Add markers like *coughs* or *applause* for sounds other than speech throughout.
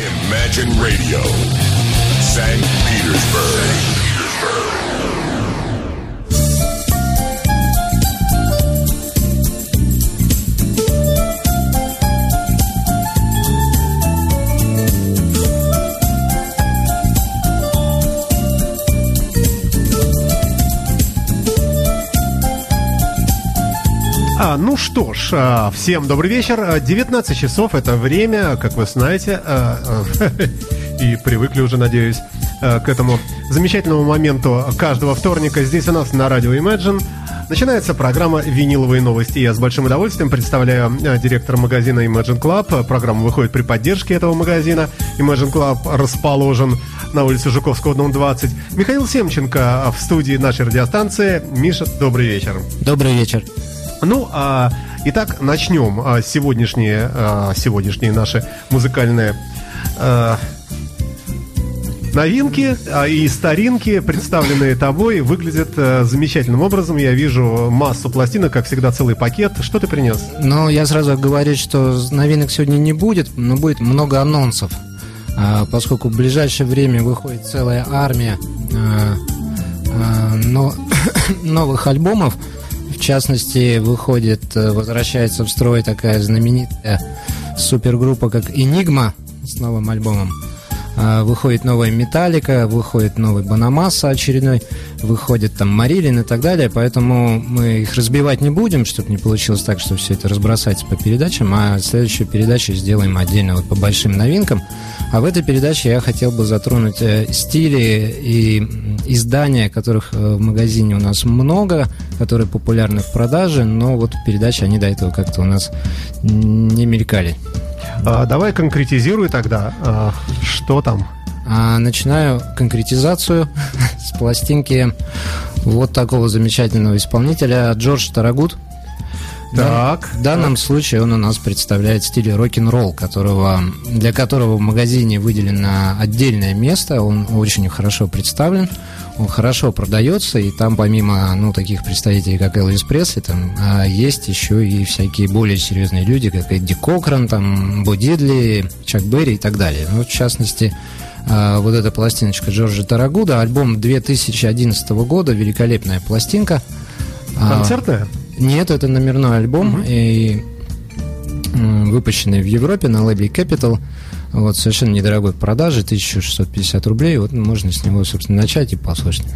Imagine Radio, St. Petersburg. А, ну что ж, а, всем добрый вечер. 19 часов это время, как вы знаете, а, а, *laughs* и привыкли уже, надеюсь, к этому замечательному моменту каждого вторника здесь у нас на радио Imagine. Начинается программа «Виниловые новости». Я с большим удовольствием представляю директора магазина Imagine Club. Программа выходит при поддержке этого магазина. Imagine Club расположен на улице Жуковского, дом 20. Михаил Семченко в студии нашей радиостанции. Миша, добрый вечер. Добрый вечер. Ну, а, итак, начнем а, сегодняшние, а, сегодняшние наши музыкальные а, новинки а, и старинки, представленные тобой, выглядят а, замечательным образом. Я вижу массу пластинок, как всегда, целый пакет. Что ты принес? Ну, я сразу говорю, что новинок сегодня не будет, но будет много анонсов. А, поскольку в ближайшее время выходит целая армия а, а, но, *coughs* новых альбомов, в частности, выходит, э, возвращается в строй такая знаменитая супергруппа, как Enigma с новым альбомом. А, выходит новая Металлика, выходит новый Банамаса очередной, выходит там Марилин и так далее, поэтому мы их разбивать не будем, чтобы не получилось так, что все это разбросается по передачам, а следующую передачу сделаем отдельно вот по большим новинкам. А в этой передаче я хотел бы затронуть э, стили и издания, которых э, в магазине у нас много, которые популярны в продаже, но вот в передаче они до этого как-то у нас не мелькали. А, давай конкретизируй тогда, а, что там? А, начинаю конкретизацию *laughs* с пластинки вот такого замечательного исполнителя Джордж Тарагут. Так. В данном случае он у нас представляет стиль рок-н-ролл, которого, для которого в магазине выделено отдельное место. Он очень хорошо представлен, он хорошо продается, и там помимо ну, таких представителей, как Элвис Пресли, там а, есть еще и всякие более серьезные люди, как Эдди Кокран, там, Бо Дидли, Чак Берри и так далее. Ну, в частности, а, вот эта пластиночка Джорджа Тарагуда, альбом 2011 года, великолепная пластинка. А, Концертная? Нет, это номерной альбом, угу. и выпущенный в Европе на лейбле Capital. Вот, совершенно недорогой продажи, 1650 рублей. Вот можно с него, собственно, начать и послушать.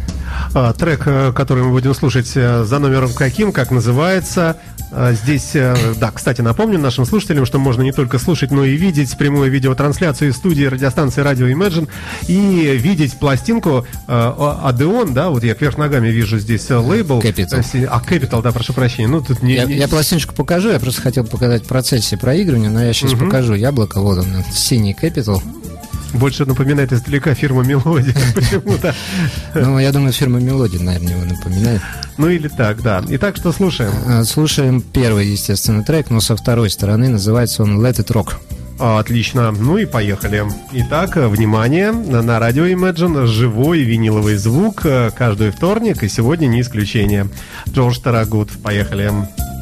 А, трек, э, который мы будем слушать, э, за номером каким, как называется, здесь, э, да, кстати, напомню нашим слушателям, что можно не только слушать, но и видеть прямую видеотрансляцию из студии радиостанции Radio Imagine и видеть пластинку Адеон, да, вот я кверх ногами вижу здесь лейбл. Capital. А, Capital, да, прошу прощения. Ну, тут не, я, не... я пластиночку покажу, я просто хотел показать в процессе проигрывания, но я сейчас угу. покажу. Яблоко, вот он, синий Capital. Больше напоминает издалека фирма Мелодия *laughs* почему-то. Ну, я думаю, фирма Мелодия, наверное, его напоминает. Ну или так, да. Итак, что слушаем? А, слушаем первый, естественно, трек, но со второй стороны называется он Let It Rock. Отлично. Ну и поехали. Итак, внимание, на радио Imagine живой виниловый звук э, каждый вторник, и сегодня не исключение. Джордж Тарагут. Поехали. Поехали.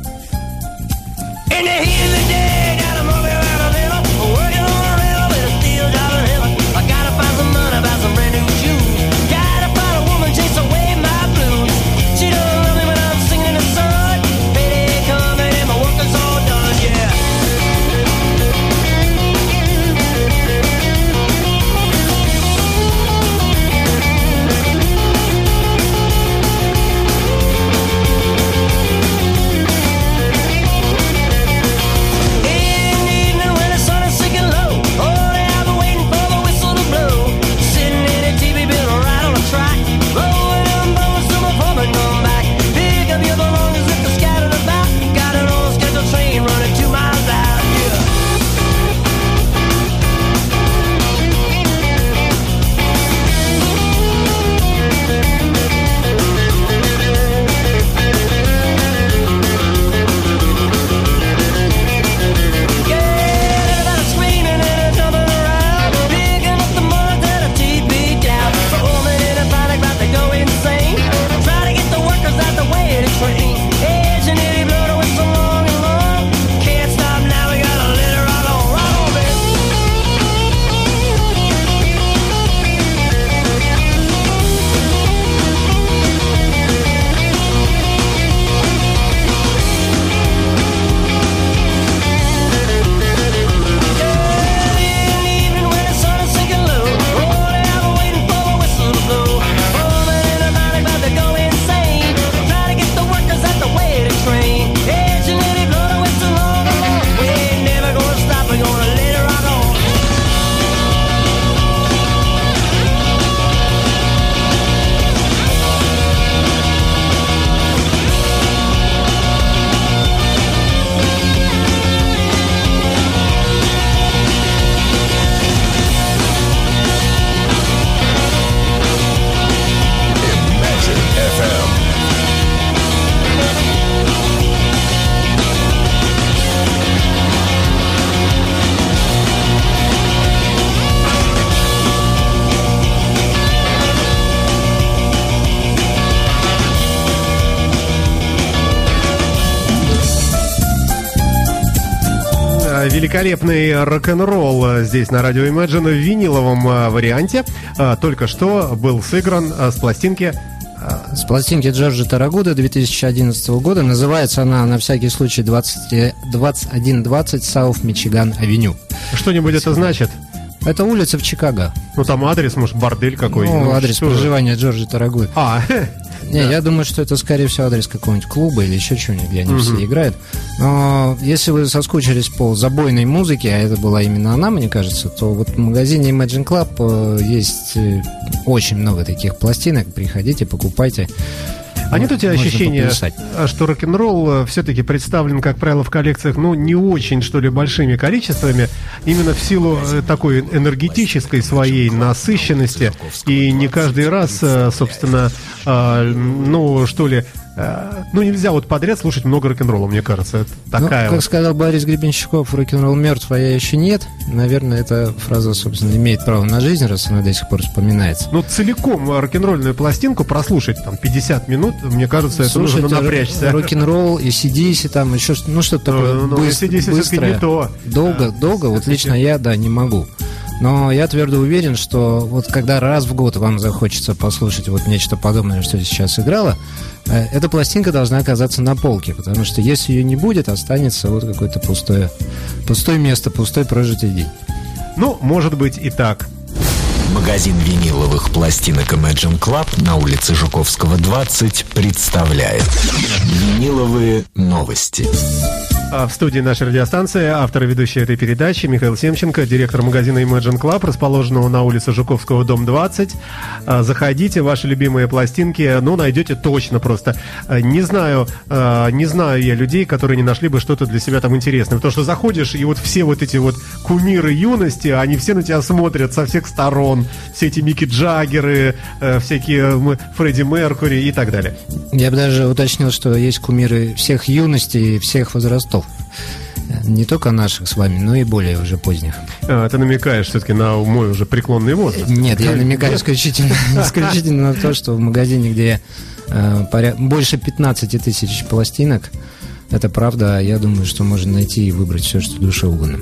Великолепный рок-н-ролл здесь на радио Imagine в виниловом э, варианте. Э, только что был сыгран с пластинки с пластинки Джорджа Тарагуда 2011 года. Называется она, на всякий случай, 20, 2120 South Michigan Avenue. Что-нибудь это значит? Это улица в Чикаго. Ну, там адрес, может, бордель какой Ну, адрес проживания Джорджа Тарагуды. А, Не, да. я думаю, что это, скорее всего, адрес какого-нибудь клуба или еще чего-нибудь, где они угу. все играют. Но если вы соскучились по забойной музыке, а это была именно она, мне кажется, то вот в магазине Imagine Club э, есть э, очень много таких пластинок. Приходите, покупайте. А нет у тебя ощущения, что рок-н-ролл э, все-таки представлен, как правило, в коллекциях, ну, не очень, что ли, большими количествами, именно в силу такой энергетической своей насыщенности, и не каждый раз, собственно, а, ну, что ли, а, ну, нельзя вот подряд слушать много рок-н-ролла, мне кажется. Это ну, такая ну, как вот. сказал Борис Гребенщиков, рок-н-ролл мертв, а я еще нет. Наверное, эта фраза, собственно, имеет право на жизнь, раз она до сих пор вспоминается. Ну, целиком рок-н-ролльную пластинку прослушать там 50 минут, мне кажется, это нужно напрячься. рок-н-ролл и CDC, там еще, ну, что-то такое ну, ну, быстр, быстрое. не то. Долго, да. долго, вот лично я, да, не могу. Но я твердо уверен, что вот когда раз в год вам захочется послушать вот нечто подобное, что сейчас играло, э, эта пластинка должна оказаться на полке, потому что если ее не будет, останется вот какое-то пустое, пустое место, пустой прожитый день. Ну, может быть и так. Магазин виниловых пластинок Imagine Club на улице Жуковского, 20 представляет Виниловые новости. А в студии нашей радиостанции автор и ведущий этой передачи Михаил Семченко, директор магазина Imagine Club, расположенного на улице Жуковского, дом 20. А, заходите, ваши любимые пластинки, ну, найдете точно просто. А, не знаю, не знаю я людей, которые не нашли бы что-то для себя там интересное. Потому что заходишь, и вот все вот эти вот кумиры юности, они все на тебя смотрят со всех сторон. Все эти Микки Джаггеры, э, всякие Фредди Меркури и так далее. Я бы даже уточнил, что есть кумиры всех юностей и всех возрастов. Не только наших с вами, но и более уже поздних. А, ты намекаешь все-таки на мой уже преклонный возраст? Нет, я намекаю исключительно, *laughs* исключительно на то, что в магазине, где э, поряд... больше 15 тысяч пластинок, это правда, я думаю, что можно найти и выбрать все, что душе угодно.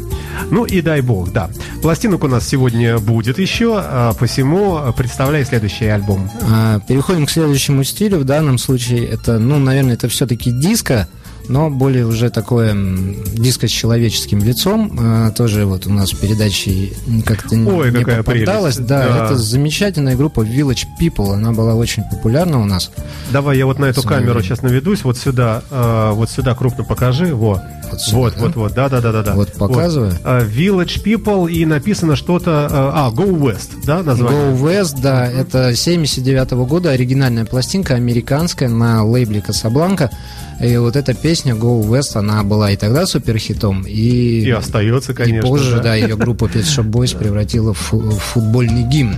Ну и дай бог, да. Пластинок у нас сегодня будет еще, а посему представляй следующий альбом. А, переходим к следующему стилю. В данном случае это, ну, наверное, это все-таки диско но более уже такое диско с человеческим лицом. А, тоже вот у нас в передаче как-то Ой, не попадалась. Да, да, это замечательная группа Village People. Она была очень популярна у нас. Давай я вот на эту камеру сейчас наведусь. Вот сюда, э, вот сюда крупно покажи. Во. Вот, сюда, вот, да? вот, вот, да, да, да, да. Вот показываю. Вот. Uh, Village People и написано что-то, uh, а, Go West, да, название? Go West, да, uh-huh. это 79 -го года, оригинальная пластинка, американская, на лейбле Касабланка. И вот эта песня Go West, она была и тогда суперхитом, и... И остается, конечно. И позже, да, да ее группа Pet Shop Boys *laughs* превратила в, футбольный гимн.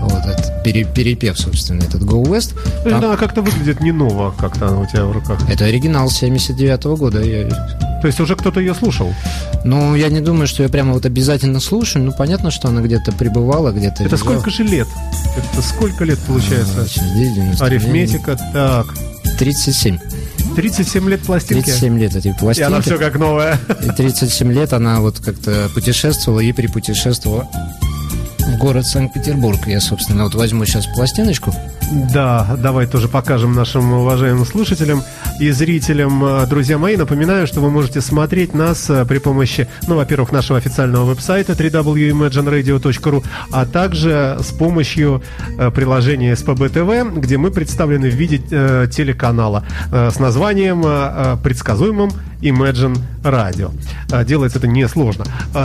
Вот пере, перепев, собственно, этот Go West. Там... Да, как-то выглядит не ново, как-то она у тебя в руках. Это оригинал 79 -го года. Я... То есть уже кто-то ее слушал? Ну, я не думаю, что я прямо вот обязательно слушаю. Ну, понятно, что она где-то пребывала, где-то... Это лежала. сколько же лет? Это сколько лет получается? А, Арифметика, так. 37. 37 лет пластинки? 37 лет эти пластинки. И она все как новая. И 37 лет она вот как-то путешествовала и припутешествовала в город Санкт-Петербург. Я, собственно, вот возьму сейчас пластиночку. Да, давай тоже покажем нашим уважаемым слушателям и зрителям. Э, друзья мои, напоминаю, что вы можете смотреть нас э, при помощи, ну, во-первых, нашего официального веб-сайта www.imagineradio.ru, а также с помощью э, приложения SPB TV, где мы представлены в виде телеканала с названием предсказуемым Imagine Radio. Делается это несложно.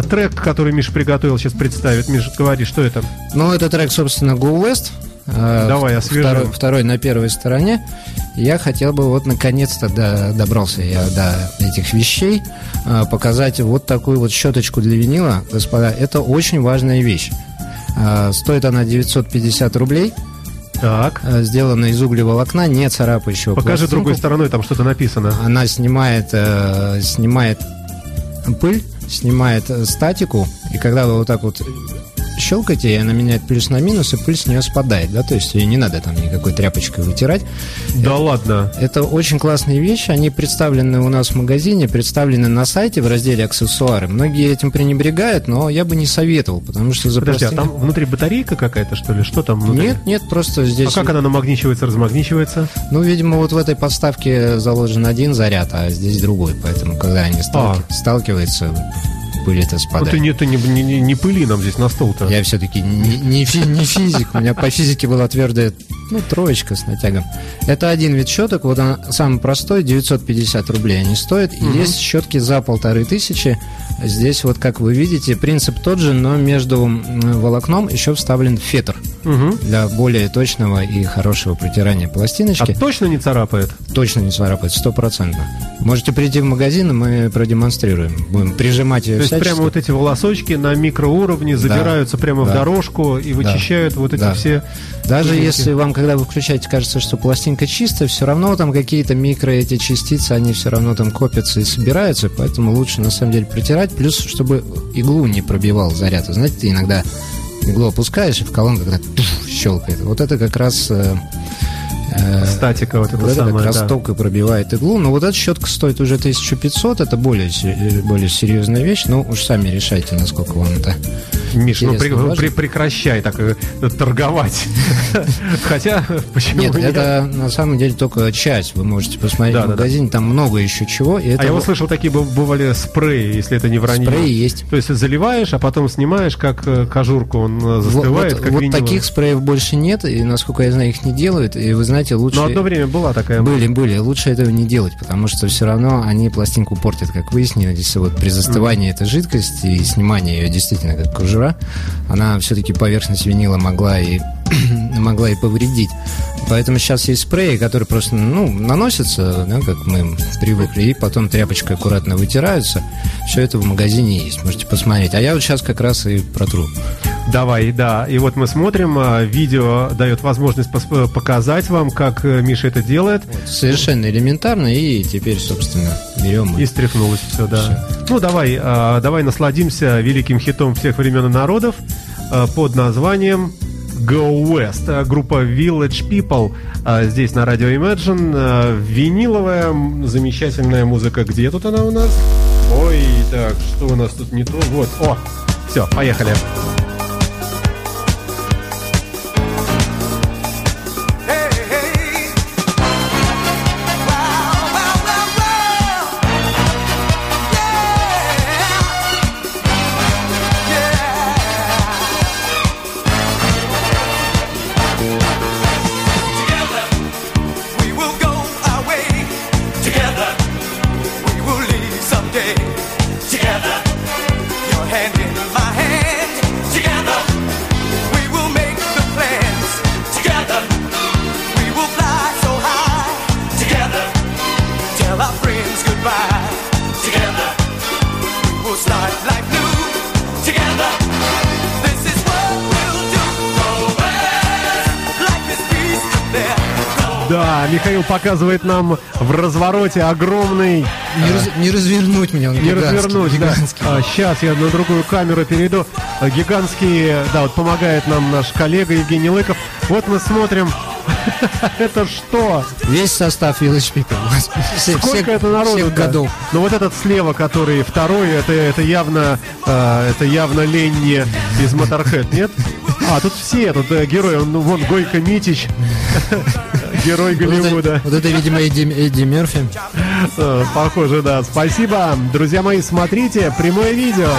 Трек, который Миша приготовил, сейчас представит. Миша, говори, что это? Ну, это трек, собственно, Go West. Э, Давай, освежим. Второй, второй на первой стороне. Я хотел бы вот наконец-то до, добрался я до этих вещей, э, показать вот такую вот щеточку для винила. Господа, это очень важная вещь. Э, стоит она 950 рублей. Так. Сделана из углеволокна, не царапающего Покажи пластинку. другой стороной, там что-то написано. Она снимает, снимает пыль, снимает статику, и когда вы вот так вот щелкаете, и она меняет плюс на минус, и пыль с нее спадает, да, то есть ее не надо там никакой тряпочкой вытирать. Да ладно. Это очень классные вещи, они представлены у нас в магазине, представлены на сайте в разделе аксессуары. Многие этим пренебрегают, но я бы не советовал, потому что за Подожди, а пластин- там внутри батарейка какая-то, что ли? Что там внутри? Нет, нет, просто здесь... А как она намагничивается, размагничивается? Ну, видимо, вот в этой подставке заложен один заряд, а здесь другой. Поэтому, когда они сталки- сталкиваются, пыль это Ну спадает. ты не, ты не, не, не- не пыли нам здесь на стол-то. Я все-таки не, не фи- не физик. У меня по физике была твердая, ну, троечка с натягом. Это один вид щеток. Вот он самый простой, 950 рублей они стоят. И есть щетки за полторы тысячи. Здесь вот, как вы видите, принцип тот же, но между волокном еще вставлен фетр Мгм. для более точного и хорошего протирания А пластиночки. точно не царапает? Точно не царапает, стопроцентно. Можете прийти в магазин, и мы продемонстрируем. Будем прижимать ее То есть всячески. прямо вот эти волосочки на микроуровне забираются прямо в да. дорожку и вычищают вот эти Да. все... Даже если вам, когда вы включаете, кажется, что пластинка чистая, все равно там какие-то микро эти частицы, они все равно там копятся и собираются, поэтому лучше на самом деле протирать, плюс чтобы иглу не пробивал заряд. Знаете, ты иногда иглу опускаешь, и в колонку когда щелкает. Вот это как раз э, Статика вот это вот это как раз да. пробивает иглу. Но вот эта щетка стоит уже 1500, это более, се- более серьезная вещь. Ну, уж сами решайте, насколько вам это Миш, ну при- важно. при- прекращай так э, торговать. *laughs* Хотя, почему Нет, нет? это на самом деле только часть. Вы можете посмотреть Да, в да, да. магазине, там много еще чего. А я вот вот слышал, такие быв- бывали спреи, если это не вранье. спреи есть. То есть заливаешь, а потом снимаешь, как э, кожурку, он э, Вот, застывает, вот- как вот таких спреев больше нет, и, насколько я знаю, их не делают. И вы знаете, лучше... Но одно время была такая... Были, были. Лучше этого не делать, потому что все равно они пластинку портят, как выяснилось. Вот при застывании этой жидкости и снимании ее действительно как кожура, она все-таки поверхность винила могла и *clears throat* могла и повредить. Поэтому сейчас есть спреи, которые просто ну, наносятся, да, как мы привыкли, и потом тряпочкой аккуратно вытираются. Все это в магазине есть, можете посмотреть. А я вот сейчас как раз и протру. Давай, да. И вот мы смотрим, а, видео дает возможность пос- показать вам, как э, Миша это делает. Совершенно элементарно, и теперь, собственно, берем И стряхнулось все, да. Ну, давай, а, давай насладимся великим хитом всех времен и народов а, под названием Go West. Группа Village People здесь на радио Imagine. Виниловая замечательная музыка. Где тут она у нас? Ой, так, что у нас тут не то? Вот, о, все, поехали. Hey, показывает нам в развороте огромный Не, раз- не развернуть меня, он Не гигантский, развернуть, да. гигантский. сейчас я на другую камеру перейду. А, Гигантский, да, вот помогает нам наш коллега Евгений Лыков. Вот мы смотрим. *laughs* Это что? Весь состав Village People. Все- Сколько всех- это народу? всех да? годов. Ну вот этот слева, который второй, это, это явно э, это явно Ленни из Моторхед, нет? А, тут все, тут э, герои. Он, ну, вон Гойко Митич, *laughs* герой Вот это, Голливуда. вот это, видимо, Эдди, Эдди Мерфи. Э, Похоже, да. Спасибо. Друзья мои, смотрите прямое видео.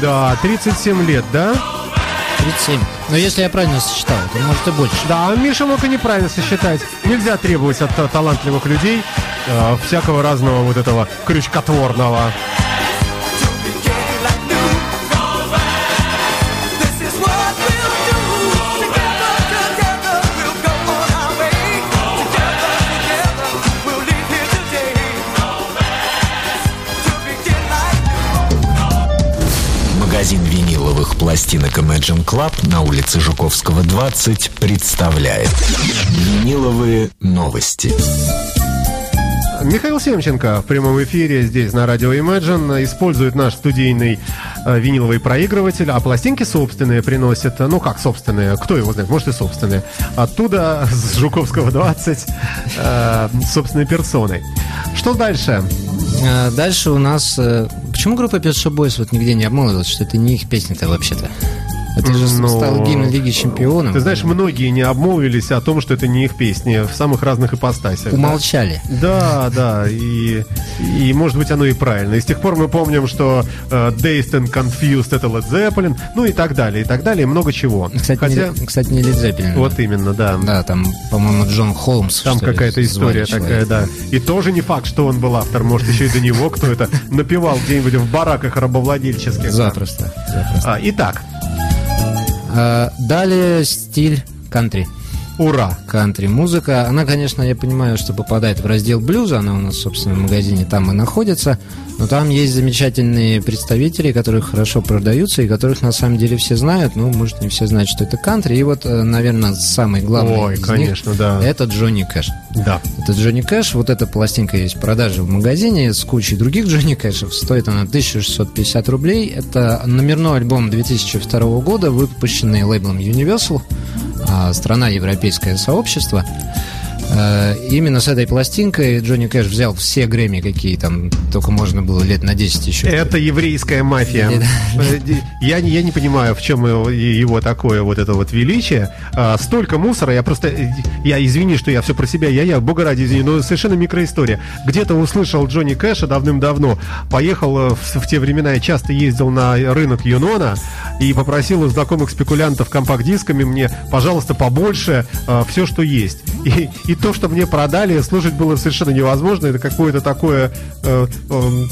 Да, 37 лет, да? 37. Но если я правильно сосчитал, то может и больше. Да, Миша мог и неправильно сосчитать. Нельзя требовать от э, талантливых людей э, всякого разного вот этого крючкотворного. Виниловых пластинок Imagine Club на улице Жуковского 20 представляет Виниловые новости. Михаил Семченко в прямом эфире здесь на радио Imagine использует наш студийный э, виниловый проигрыватель, а пластинки собственные приносит, ну как собственные, кто его знает, может и собственные, оттуда с Жуковского 20 э, собственной персоной. Что дальше? А, Дальше у нас... Почему группа Pet Shop Boys вот нигде не обмолвилась, что это не их песня-то вообще-то? Это же Ну, стал гимн Лиги Чемпионов. Ты знаешь, многие не обмолвились о том, что это не их песни в самых разных ипостасях. Умолчали. Да, да, и, и может быть оно и правильно. И с тех пор мы помним, что э, Dazed and Confused это Led Zeppelin, ну и так далее, и так далее, и много чего. Кстати, Хотя, не, кстати, не Led Zeppelin. вот именно, да. Да, там, по-моему, Джон Холмс. Там какая-то история такая, да. И тоже не факт, что он был автор. Может, еще и до него кто это напевал где-нибудь в бараках рабовладельческих. Запросто. запросто. А, итак, А, далее стиль кантри. Ура. Кантри-музыка. Она, конечно, я понимаю, что попадает в раздел блюза. Она у нас, собственно, в магазине там и находится. Но там есть замечательные представители, которые хорошо продаются и которых на самом деле все знают. Ну, может, не все знают, что это кантри. И вот, э, наверное, самый главный Ой, из них конечно, да. это Джонни Кэш. Да. Это Джонни Кэш. Вот эта пластинка есть в продаже в магазине с кучей других Джонни Кэшев. Стоит она 1650 рублей. Это номерной альбом 2002 года, выпущенный лейблом Universal. А, Страна Европейское сообщество. Э, Именно с этой пластинкой Джонни Кэш взял все Грэмми, какие там только можно было лет на 10 еще. Это еврейская мафия. Э, Я, не- я не понимаю, в чем его, его такое вот это вот величие. А, столько мусора, я просто... э, Я извини, что я все про себя, я, я, бога ради, извини, но совершенно микроистория. Где-то услышал Джонни Кэша давным-давно, поехал в, в те времена, я часто ездил на рынок Юнона и попросил у знакомых спекулянтов компакт-дисками мне, пожалуйста, побольше все, что есть. И, и то, что мне продали, слушать было совершенно невозможно. Это какое-то такое... э, эм,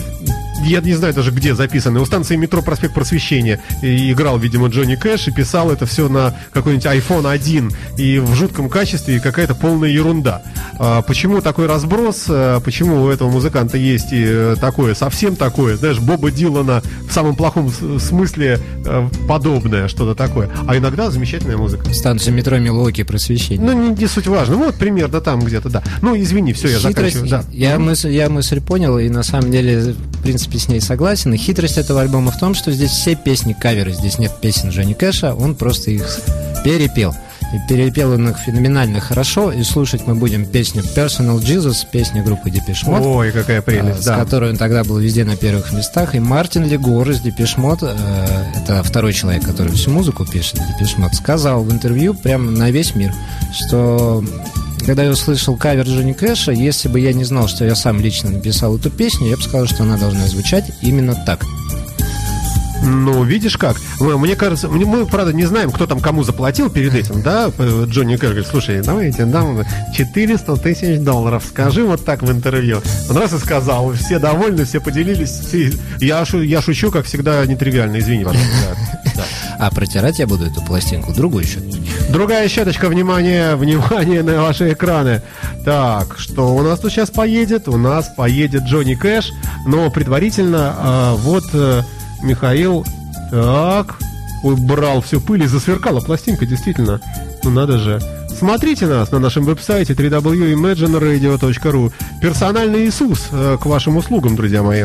я не знаю даже где записано. У станции метро Проспект Просвещения и играл, видимо, Джонни Кэш и писал это все на какой-нибудь iPhone 1 и в жутком качестве и какая-то полная ерунда. А почему такой разброс? А Почему у этого музыканта есть и э, такое, совсем такое, знаешь, Боба Дилана в самом плохом смысле э, подобное, что-то такое. А иногда замечательная музыка. Станция метро Милуоки просвещение. Ну, не, не суть важно. Вот примерно там где-то, да. Ну, извини, все, я Хитрость- заканчиваю. Да. я, мысль, я мысль понял, и на самом деле, в принципе, с ней согласен. И хитрость этого альбома в том, что здесь все песни каверы, здесь нет песен Джонни Кэша, он просто их перепел. И перепел он их феноменально хорошо, и слушать мы будем песню Personal Jesus, песню группы Depeche Mode. Ой, какая прелесть, с да. которой он тогда был везде на первых местах. И Мартин Легор из Depeche Mode, э, это второй человек, который всю музыку пишет, Depeche Mode, сказал в интервью прямо на весь мир, что когда я услышал кавер Джонни Кэша, если бы я не знал, что я сам лично написал эту песню, я бы сказал, что она должна звучать именно так. Ну, видишь как. Мне кажется, мы, правда, не знаем, кто там кому заплатил перед этим, да? Джонни Кэш говорит, слушай, давайте дам 400 тысяч долларов. Скажи вот так в интервью. Он раз и сказал, все довольны, все поделились. Я, шу- я шучу, как всегда, нетривиально, извини, пожалуйста. *laughs* А протирать я буду эту пластинку другой счет. Другая щеточка, внимание, внимание на ваши экраны. Так, что у нас тут сейчас поедет? У нас поедет Джонни Кэш, но предварительно а, вот э, Михаил, так, убрал всю пыль и засверкала пластинка, действительно. Ну надо же. Смотрите нас на нашем веб-сайте www.imagineradio.ru. Персональный Иисус э, к вашим услугам, друзья мои.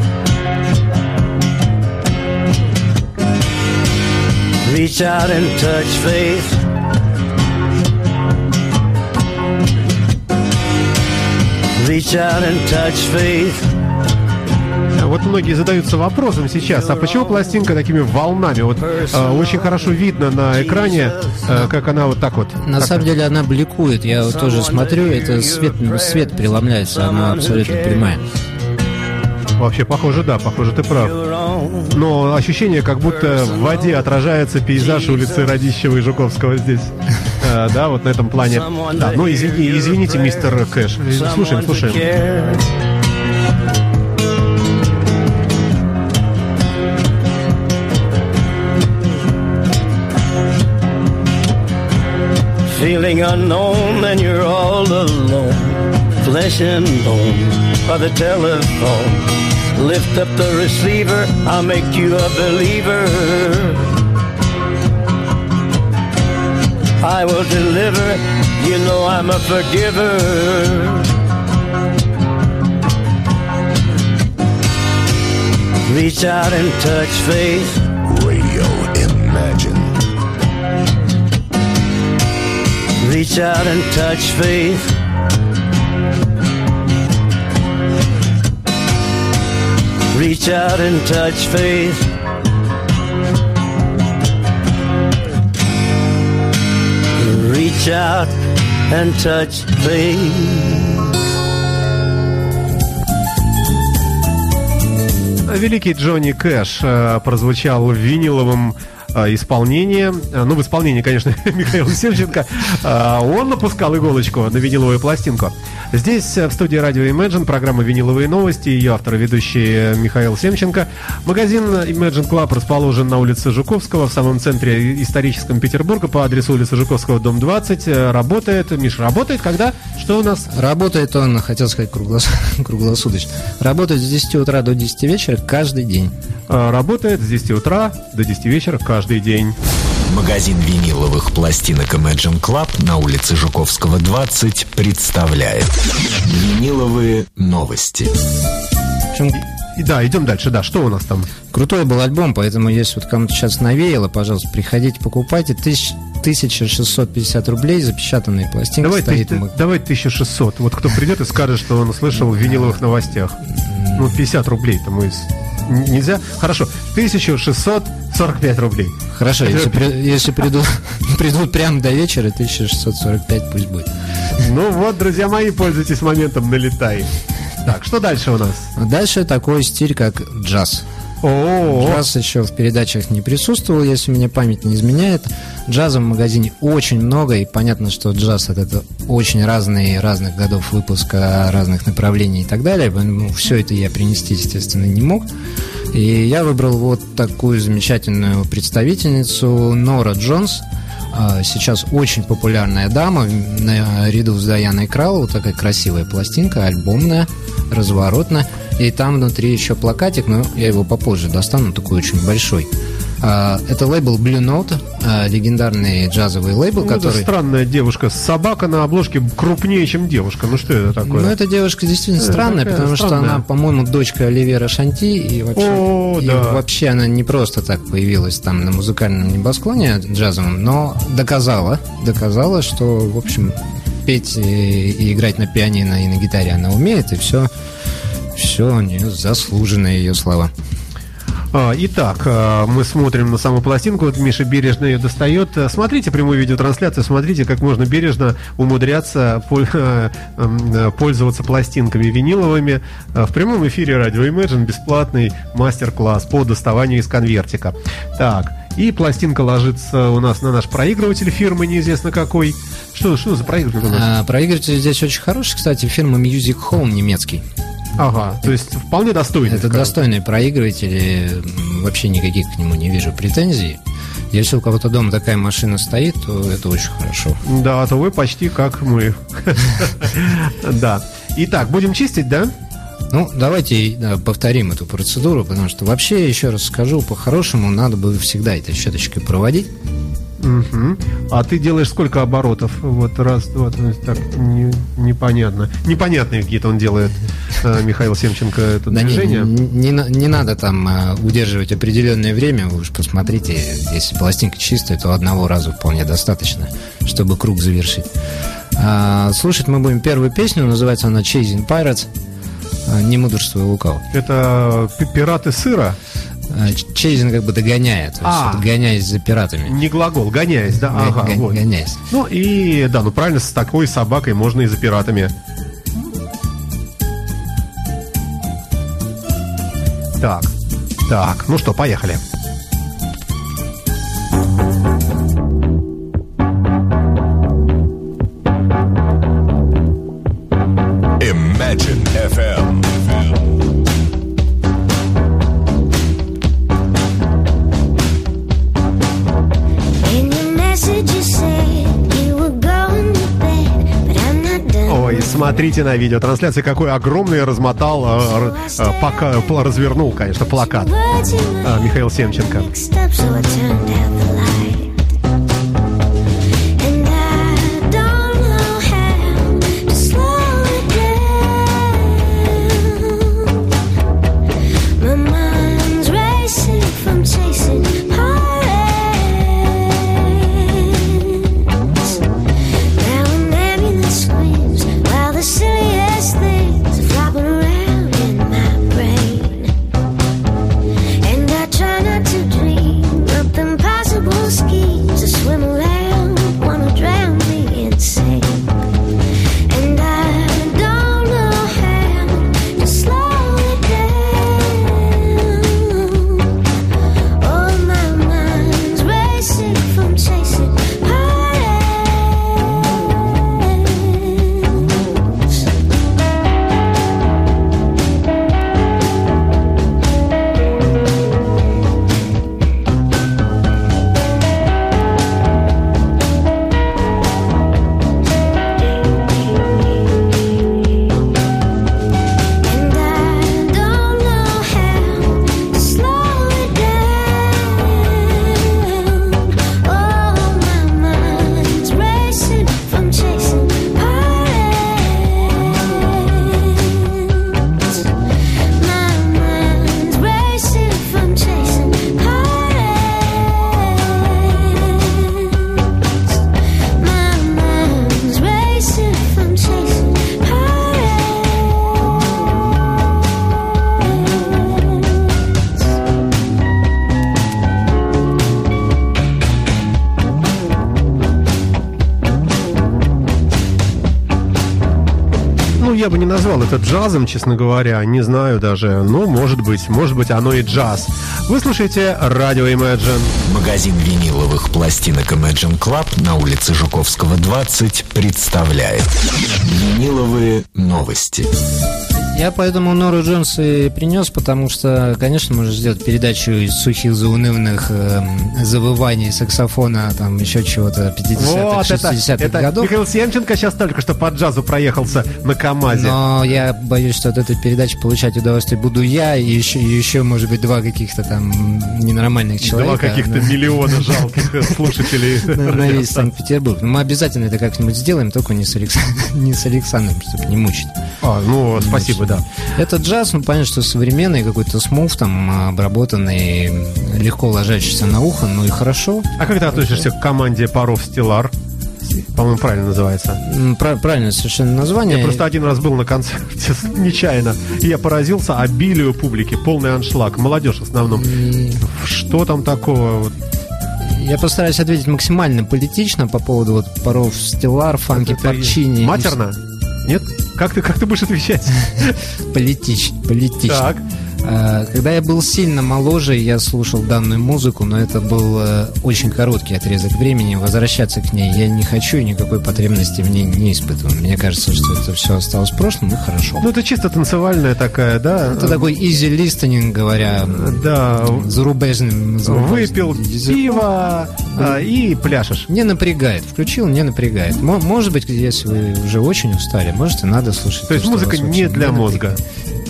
Reach out and touch faith. Reach out and touch faith. Вот многие задаются вопросом сейчас, а почему пластинка такими волнами? Вот э, очень хорошо видно на экране, э, как она вот так вот. На так- самом деле она бликует. Я вот тоже смотрю, это свет, свет преломляется, она абсолютно прямая. Вообще, похоже, да, похоже, ты прав. Но ощущение, как будто в воде отражается пейзаж улицы Радищева и Жуковского здесь. *laughs* Э, да, вот на этом плане. Да, ну извини, извините, мистер Кэш. Слушаем, слушаем. Feeling unknown and you're all alone. Flesh and bone by the telephone. Lift up the receiver, I'll make you a believer. I will deliver, you know I'm a forgiver. Reach out and touch faith. Radio Imagine. Reach out and touch faith. Reach out and touch faith. Reach out and touch faith. Великий Джонни Кэш э, прозвучал в виниловом э, исполнении, Э, ну, в исполнении, конечно, *laughs* Михаила Севченко, Э, он напускал иголочку на виниловую пластинку. Здесь, в студии радио Imagine, программа «Виниловые новости», ее автор и ведущий Михаил Семченко. Магазин Imagine Club расположен на улице Жуковского, в самом центре историческом Петербурга, по адресу улицы Жуковского, дом 20. Э, Работает, Миш, работает когда? Что у нас? Работает он, хотел сказать, круглос- *laughs* круглосуточно. Работает с 10 утра до 10 вечера каждый день. Э, Работает с 10 утра до 10 вечера каждый день. Магазин виниловых пластинок Imagine Club на улице Жуковского, 20 представляет Виниловые новости. И да, идем дальше. Да, что у нас там? крутой был альбом, поэтому если вот кому-то сейчас навеяло, пожалуйста, приходите, покупайте. Тысяч- 1650 рублей, запечатанные пластинки Давай, стоит. ты- маг- давай 1600. Вот кто придет и скажет, что он услышал в виниловых новостях. Ну, 50 рублей там из... Н- Нельзя? Хорошо. 1645 рублей. Хорошо, если, при- если придут, *laughs* придут прямо до вечера, 1645 пусть будет. Ну вот, друзья мои, пользуйтесь моментом, налетай. Так, что дальше у нас? Дальше такой стиль, как джаз. Джаз еще в передачах не присутствовал, если меня память не изменяет. Джаза в магазине очень много, и понятно, что джаз это, очень разные, разных годов выпуска, разных направлений и так далее. Ну, все это я принести, естественно, не мог. И я выбрал вот такую замечательную представительницу Нора Джонс. А, Сейчас очень популярная дама наряду с Даяной Кралл. Вот такая красивая пластинка, альбомная, разворотная. И там внутри еще плакатик, но я его попозже достану, такой очень большой. А, Это лейбл Blue Note, а, легендарный джазовый лейбл, Ну, это который... странная девушка. Собака на обложке крупнее, чем девушка. Ну что это такое? Ну, эта девушка действительно Э, странная, потому что странная. она, по-моему, дочка Оливера Шанти, и вообще, О, и да. вообще она не просто так появилась там на музыкальном небосклоне джазовом, но доказала, доказала, что, в общем, петь и, и играть на пианино и на гитаре она умеет, и все, все у нее заслуженные ее слова. А, Итак, а, мы смотрим на саму пластинку. Вот Миша бережно ее достает. А, Смотрите прямую видеотрансляцию, смотрите, как можно бережно умудряться пол- а, м, а, пользоваться пластинками виниловыми. В прямом эфире радио Imagine бесплатный мастер-класс по доставанию из конвертика. Так, и пластинка ложится у нас на наш проигрыватель фирмы неизвестно какой. Что, что за проигрыватель у нас? А, проигрыватель здесь очень хороший, кстати, фирма Music Home немецкий. Ага, то есть вполне достойный. Это проигрыватели, м, вообще никаких к нему не вижу претензий. Если у кого-то дома такая машина стоит, то это очень хорошо. Да, то вы почти как мы. *laughs* Да. Итак, будем чистить, да? Ну, давайте да, повторим эту процедуру, потому что вообще, еще раз скажу, по-хорошему надо бы всегда этой щеточкой проводить. Мгм. А ты делаешь сколько оборотов? Вот раз, два, три, так не- непонятно. Непонятные какие-то он делает, э, Михаил Семченко, это Да не, движение. не, на- не надо там а, удерживать определенное время, вы уж посмотрите, если пластинка чистая, то одного раза вполне достаточно, чтобы круг завершить. А, слушать мы будем первую песню, называется она Chasing Pirates, а, не мудрствуя лукаво. Это пи- пираты сыра, А, Chasing как бы догоняет, А. гоняясь за пиратами. не глагол, гоняясь, да? Га- Ага, га- вот. Гоняясь. Ну и, да, ну правильно, с такой собакой можно и за пиратами. Так, так, ну что, поехали. Смотрите на видеотрансляции, какой огромный размотал, э, э, пока, пла- развернул, конечно, плакат. Э, Михаил Семченко. Назвал это джазом, честно говоря, не знаю даже. Ну, может быть, может быть, оно и джаз. Вы слушаете радио Imagine. Магазин виниловых пластинок Imagine Club на улице Жуковского, 20 представляет Виниловые новости. Я поэтому Нору Джонс и принес, потому что, конечно, можно сделать передачу из сухих заунывных э, завываний саксофона, там еще чего-то 50-х, Вот это, 60-х это годов. Михаил Семченко сейчас только что по джазу проехался на КамАЗе. Но я боюсь, что от этой передачи получать удовольствие буду я и еще, и еще может быть, два каких-то там ненормальных человека. Два каких-то на- миллиона *laughs* жалких слушателей. на, весь Санкт-Петербург. Но мы обязательно это как-нибудь сделаем, только не с *laughs* Александром, чтобы не мучить. А, ну, спасибо, да. Это джаз, ну, понятно, что современный, какой-то смув, там, обработанный, легко ложащийся на ухо, ну и хорошо. А как ты относишься к команде паров Стеллар? По-моему, правильно называется. М, пра- Правильное совершенно название. Я просто один раз был на концерте *laughs* нечаянно, и я поразился обилию публики, полный аншлаг, молодежь в основном. И Что там такого? Вот Я постараюсь ответить максимально политично по поводу вот паров Стеллар, фанки, Парчини. Матерно? Нет? Как ты, как ты будешь отвечать? Политич, политично. Так. А, Когда я был сильно моложе, я слушал данную музыку, но это был э, очень короткий отрезок времени. Возвращаться к ней я не хочу и никакой потребности в ней не испытываю. Мне кажется, что это все осталось в прошлом и хорошо. Ну, это чисто танцевальная такая, да? Это такой easy listening, говоря Да, зарубежным, зарубежным выпил языком. пиво а, и пляшешь. Не напрягает. Включил, не напрягает. Мо- Может быть, если вы уже очень устали, может и надо слушать. То есть что музыка не для напрягает. мозга.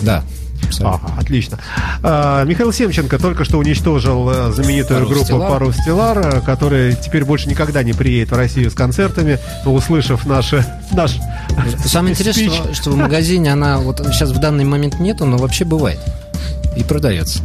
Да. Абсолютно. Ага, отлично. А, Михаил Семченко только что уничтожил э, знаменитую Пару группу Стеллар. Пару Стеллар, э, которая теперь больше никогда не приедет в Россию с концертами, но услышав наши, наш Самое интересное, что, что в магазине она вот сейчас в данный момент нету, но вообще бывает. И продается.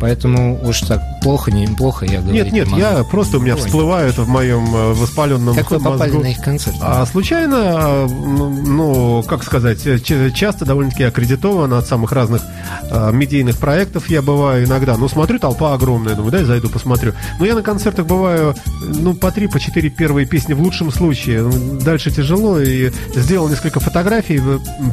Поэтому уж так плохо, не плохо, я говорю. Нет, нет, я просто у меня всплывают в моем э, воспаленном Как вы попали мозгу. на их концерт? А случайно, э, ну, ну, как сказать, э, часто довольно-таки аккредитован от самых разных э, медийных проектов я бываю иногда. Ну, смотрю, толпа огромная, думаю, дай зайду посмотрю. Но я на концертах бываю, ну, по три, по четыре первые песни в лучшем случае. Дальше тяжело, и сделал несколько фотографий,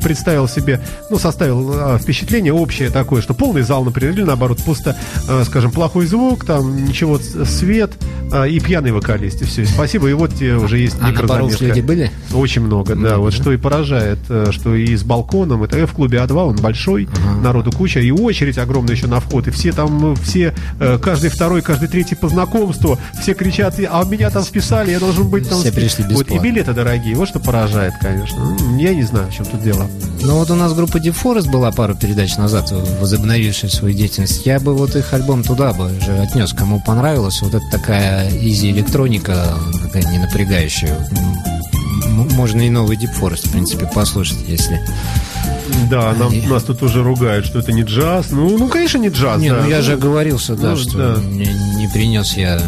представил себе, ну, составил э, впечатление общее такое, что полный зал, например, или наоборот, пусто, э, скажем, плохой звук, там ничего, свет э, и пьяный вокалист, и все. Спасибо, и вот тебе уже есть А микрозаметка. люди были? Очень много, да. Вот что и поражает, э, что и с балконом. Это э, в клубе А2, он большой, народу куча, и очередь огромная еще на вход. И все там, э, все, э, каждый второй, каждый третий по знакомству, все кричат, а меня там вписали, я должен быть там. Все спи-». пришли Вот, и бесплатно. билеты дорогие, вот что поражает, конечно. М, Я не знаю, в чем тут дело. Ну вот у нас группа Дефорест была пару передач назад, возобновившая свою деятельность. Я бы вот их альбом туда бы уже отнес, кому понравилось. Вот это такая easy-электроника, такая не напрягающая. Можно и новый Deep Forest, в принципе, послушать, если... Да, нам, И- нас тут уже ругают, что это не джаз. Ну, ну конечно, не джаз. Не, да. ну я же оговорился, да, ну, что да. Не, не принес я,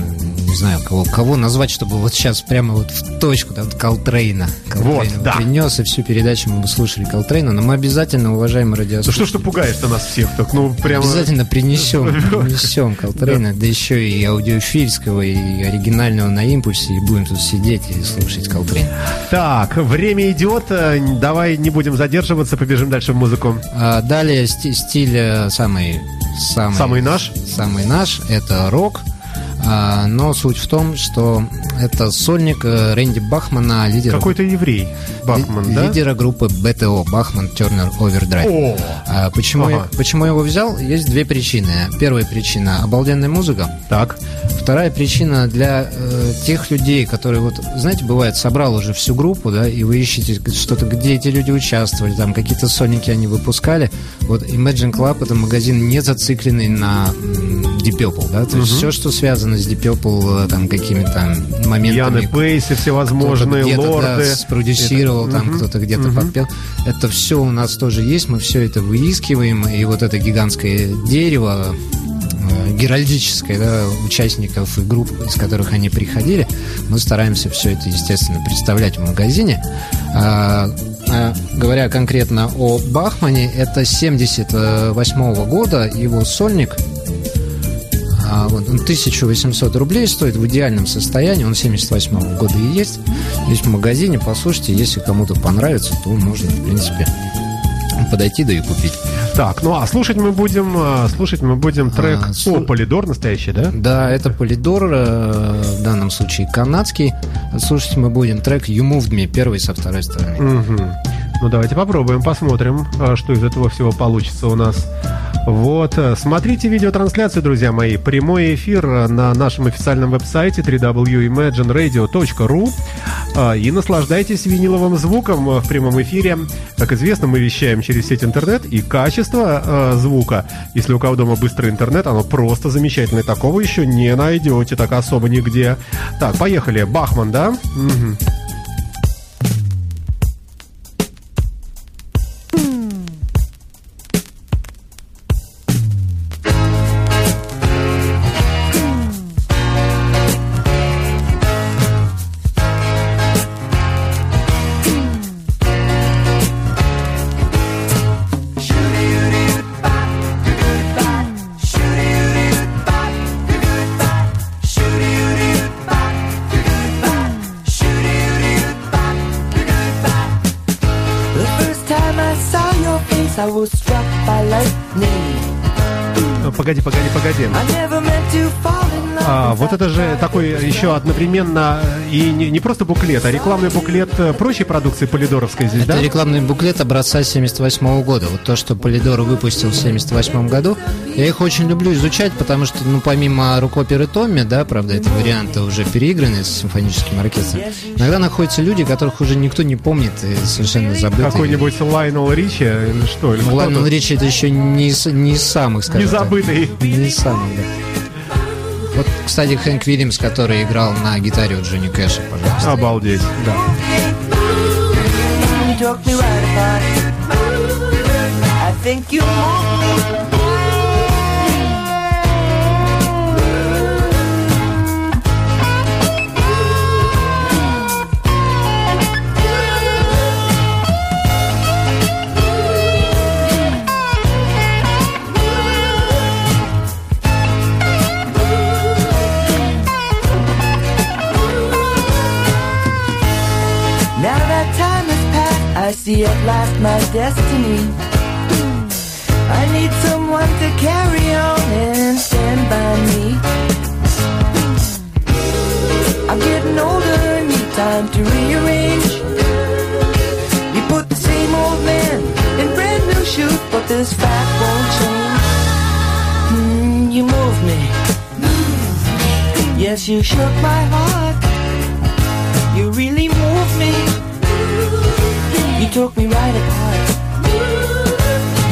не знаю, кого, кого назвать, чтобы вот сейчас прямо вот в точку, да, вот Колтрейна. Колтрейна да. принес, и всю передачу мы бы слушали Колтрейна, но мы обязательно, уважаемые Ну радиослушатели, что ж ты пугаешь-то нас всех? Так, ну, прямо... Обязательно принесем, *laughs* принесем Колтрейна, да еще и аудиофильского, и оригинального на Impulse'е, и будем тут сидеть и слушать Колтрейна. Так, время идет, э, давай не будем задерживаться, побежим дальше в музыку. А далее сти- стиль э, самый, самый... Самый наш? Самый наш, это рок. А, но суть в том, что это сольник э, Рэнди Бахмана, лидера, Какой-то еврей, Бахман, ли- да? лидера группы БТО, Бахман Тернер Овердрайв. О, А почему, Ага. я, почему я его взял? Есть две причины. Первая причина – обалденная музыка. так. Вторая причина для э, тех людей, которые вот, знаете, бывает, собрал уже всю группу, да, и вы ищете что-то, где эти люди участвовали, там какие-то сольники они выпускали. Вот Imagine Club это магазин не зацикленный на Deep Purple, да, то есть все, что связано с Deep Purple, там какими-то моментами. Яны кто-то всевозможные, где-то, лорды. да, спродюсировал, Это- там Мгм. кто-то где-то Мгм. подпел. Это все у нас тоже есть, мы все это выискиваем, и вот это гигантское дерево э, геральдическое, да, участников и групп, из которых они приходили, мы стараемся все это, естественно, представлять в магазине. А, а, говоря конкретно о Бахмане, это 78 года, его сольник, а, вот, он 1800 рублей стоит в идеальном состоянии, он 78 года и есть. Есть в магазине, послушайте, если кому-то понравится, то можно, в принципе, подойти да и купить. Так, ну а слушать мы будем, а, слушать мы будем трек А, слу- О, Полидор настоящий, да? Да, это Полидор, э, в данном случае канадский. Слушать мы будем трек You Moved Me, первый со второй стороны. Мгм. Ну, давайте попробуем, посмотрим, а, что из этого всего получится у нас. Вот, э, смотрите видеотрансляцию, друзья мои. Прямой эфир э, на нашем официальном веб-сайте www.imagineradio.ru а, и наслаждайтесь виниловым звуком э, в прямом эфире. Как известно, мы вещаем через сеть интернет, и качество э, звука, если у кого дома быстрый интернет, оно просто замечательное. Такого еще не найдете так особо нигде. Так, поехали. Бахман, да? Мгм. Вот это же такой еще одновременно э, и не, не просто буклет, а рекламный буклет э, прочей продукции Полидоровской здесь, Это да? рекламный буклет образца 78 года. Вот то, что Полидор выпустил в 78 году. Я их очень люблю изучать, потому что, ну, помимо рукоперы Томми, да, правда, это варианты уже переиграны с симфоническим оркестром, иногда находятся люди, которых уже никто не помнит и совершенно забыты. Какой-нибудь Лайнел Ричи или что? Или Ну, тут? Ричи это еще не из, не из самых, скажем Не так. забытый. Не из самых, да. Вот, кстати, Хэнк Вильямс, который играл на гитаре у Джонни Кэша, пожалуйста. Обалдеть, да. You took me right apart. I think you moved me. See at last my destiny. I need someone to carry on and stand by me. I'm getting older need time to rearrange. You put the same old man in brand new shoes, but this fact won't change. Hmm, you move me. Yes, you shook my heart. Took me right apart.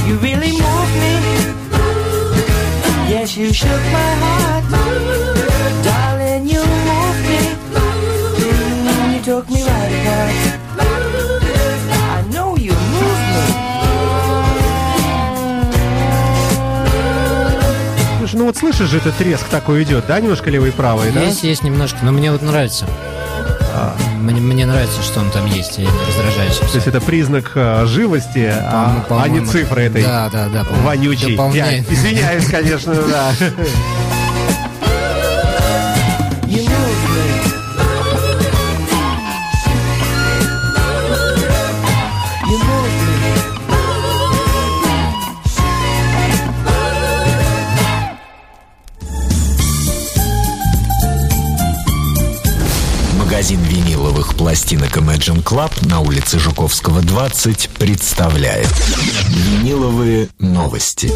You really moved me. Yes, you shook my heart. Darling, you moved me. Mm, You took me right apart. I know you moved me. Слушай, ну вот слышишь же, этот треск такой идет, да, немножко левый и правый, да? Есть, есть немножко, но мне вот нравится. Мне, мне нравится, что он там есть, я не раздражаюсь. То есть это признак э, живости, а, а не цифры этой Да, да, да. дополняет. Я извиняюсь, конечно, да. *laughs* Imagine Club на улице Жуковского, 20 представляет Виниловые новости.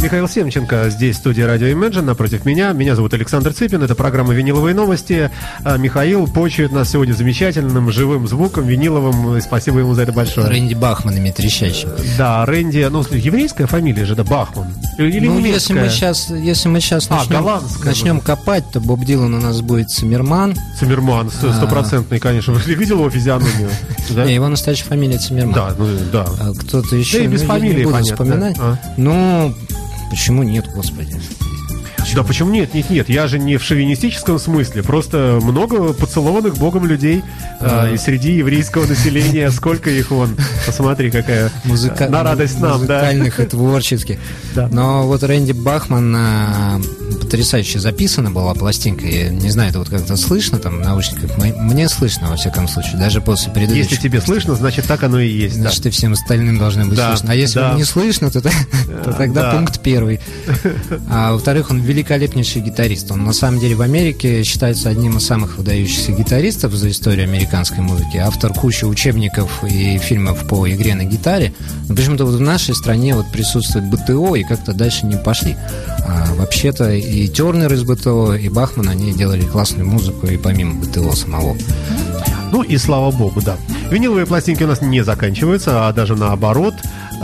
Михаил Семченко здесь, в студии Радио Imagine, напротив меня. Меня зовут Александр Цыпин, это программа «Виниловые новости». А Михаил почует нас сегодня замечательным живым звуком, виниловым, и спасибо ему за это большое. Рэнди Бахманами трещащим. Да, Рэнди, ну, еврейская фамилия же, да, Бахман. Или ну, немецкая? если мы сейчас, если мы сейчас А, начнем, начнем копать, то Боб Дилан у нас будет Циммерман. Циммерман, с- стопроцентный, конечно. Вы *laughs* видел его физиономию? *laughs* Да? Не, его настоящая фамилия Циммерман. Да, ну, да. А кто-то еще, Да и без ну, фамилии, не буду понятно. вспоминать. А. Ну, почему нет, господи? Да почему нет, нет, нет, я же не в шовинистическом смысле, просто много поцелованных Богом людей а, и среди еврейского населения, сколько их вон, посмотри, какая Музыка... на радость нам, да. Музыкальных и творческих. Да. Но вот Рэнди Бахман а, потрясающе записана была пластинка. Я не знаю, это вот как-то слышно там в наушниках. Мне слышно, во всяком случае, даже после предыдущих. Если тебе слышно, значит так оно и есть. да. Значит, и всем остальным должны быть Да, слышно. А если да. не слышно, то, *laughs* то тогда да. пункт первый. *laughs* А во-вторых, он великолепнейший гитарист. Он на самом деле в Америке считается одним из самых выдающихся гитаристов за историю американской музыки. Автор кучи учебников и фильмов по игре на гитаре. Но почему-то вот в нашей стране вот присутствует БТО, и как-то дальше не пошли. А вообще-то и Тернер из БТО, и Бахман, они делали классную музыку и помимо БТО самого. Ну и слава богу, да. Виниловые пластинки у нас не заканчиваются, а даже наоборот.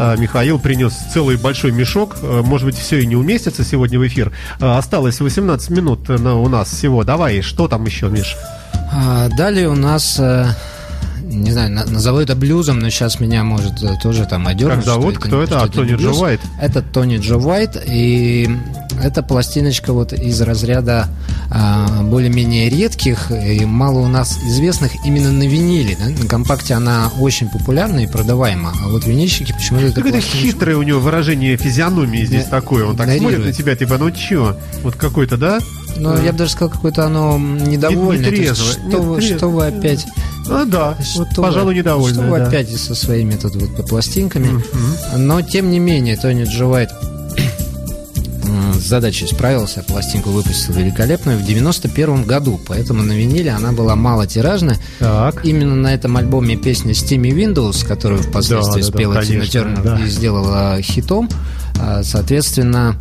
А, Михаил принес целый большой мешок. А, Может быть, все и не уместится сегодня в эфир. А, Осталось 18 минут на, у нас всего. Давай, что там еще, Миш? А, далее у нас, э, не знаю, на- назову это блюзом, но сейчас меня может э, тоже там одернуть. Как зовут? Кто это? А, Тони Джо. Уайт? Это Тони Джо Уайт, и это пластиночка вот из разряда а, более-менее редких и мало у нас известных именно на виниле. да. На компакте она очень популярна и продаваема, а вот винильщики почему-то Так это хитрое у него выражение физиономии здесь Да, такое. Он так игнорирует. смотрит на тебя, типа, ну чё? Вот какой-то, да? Но я бы даже сказал, какое-то оно недовольное. То есть, нетрезвое, что, вы, нетрезвое. что вы опять А, да, вот, Что пожалуй, вы- недовольный. Что вы да. опять со своими тут вот пластинками. Но, тем не менее, Тони м, с задачей справился, пластинку выпустил великолепную в 91 году, поэтому на виниле она была малотиражная. Так. Именно на этом альбоме песня Steamy Windows, которую впоследствии Да, да, да, спела Тина Тернер да. и сделала хитом, а, соответственно,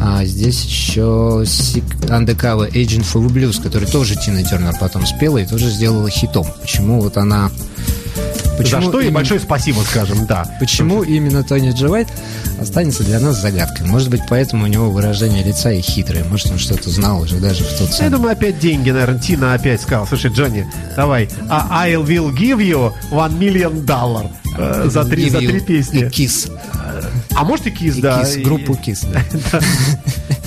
а, здесь еще Undercover Agent for Blues, который тоже Тина Тернер потом спела и тоже сделала хитом. Почему вот она... За что и именно- большое спасибо, скажем, да. Почему именно Тони Джо Уайт останется для нас загадкой? Может быть, поэтому у него выражение лица и хитрое. Может, он что-то знал уже даже в тот Я самый... думаю, опять деньги, наверное, Тина опять сказал. Слушай, Джонни, давай, а I will give you one million dollar э, за три, за три песни. и Kiss. А может и Кис, И да. И- группу Kiss. да. *laughs*